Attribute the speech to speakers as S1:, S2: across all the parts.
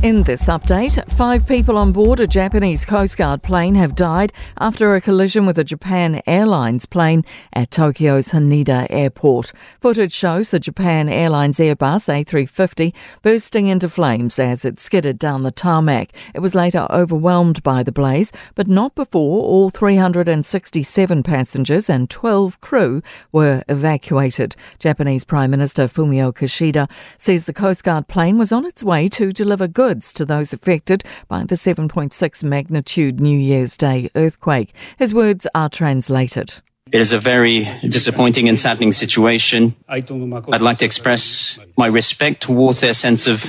S1: In this update, five people on board a Japanese Coast Guard plane have died after a collision with a Japan Airlines plane at Tokyo's Haneda Airport. Footage shows the Japan Airlines Airbus A350 bursting into flames as it skidded down the tarmac. It was later overwhelmed by the blaze, but not before all 367 passengers and 12 crew were evacuated. Japanese Prime Minister Fumio Kishida says the Coast Guard plane was on its way to deliver goods goods to those affected by the 7.6 magnitude New Year's Day earthquake. His words are translated.
S2: It is a very disappointing and saddening situation. I'd like to express my respect towards their sense of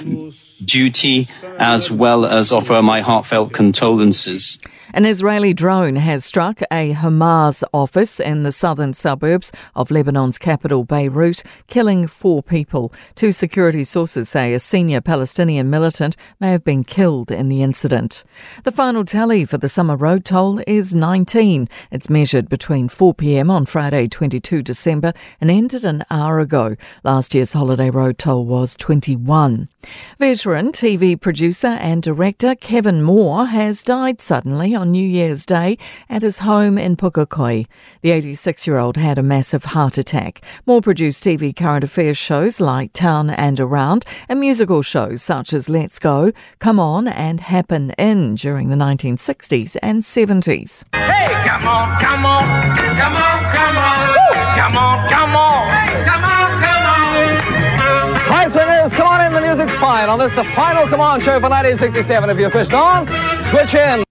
S2: duty as well as offer my heartfelt condolences.
S1: An Israeli drone has struck a Hamas office in the southern suburbs of Lebanon's capital, Beirut, killing four people. Two security sources say a senior Palestinian militant may have been killed in the incident. The final tally for the summer road toll is 19. It's measured between 4 pm on Friday, 22 December, and ended an hour ago. Last year's holiday road toll was 21. Veteran TV producer and director Kevin Moore has died suddenly on New Year's Day at his home in Pukekohe. The 86 year old had a massive heart attack. Moore produced TV current affairs shows like Town and Around and musical shows such as Let's Go, Come On, and Happen Inn during the 1960s and 70s.
S3: Hey, come on, come
S4: fine on this, the final Come On show for 1967. If you're switched on, switch in.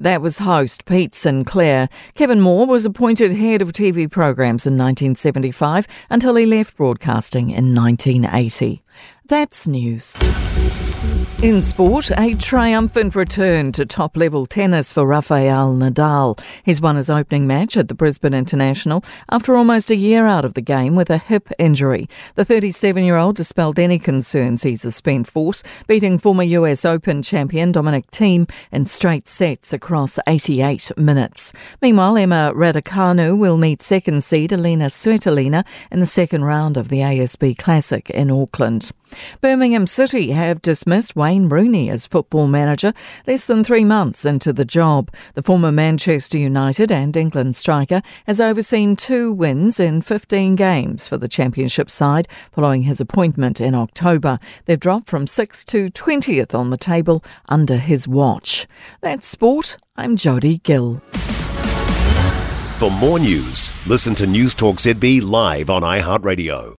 S1: That was host Pete Sinclair. Kevin Moore was appointed head of TV programs in 1975 until he left broadcasting in 1980. That's news. In sport, a triumphant return to top level tennis for Rafael Nadal. He's won his opening match at the Brisbane International after almost a year out of the game with a hip injury. The 37 year old dispelled any concerns he's a spent force, beating former US Open champion Dominic Thiem in straight sets across 88 minutes. Meanwhile, Emma Raducanu will meet second seed Elena Svitolina in the second round of the ASB Classic in Auckland. Birmingham City have Wayne Rooney as football manager less than three months into the job. The former Manchester United and England striker has overseen two wins in 15 games for the Championship side following his appointment in October. They've dropped from 6th to 20th on the table under his watch. That's sport. I'm Jody Gill.
S5: For more news, listen to Newstalk ZB live on iHeartRadio.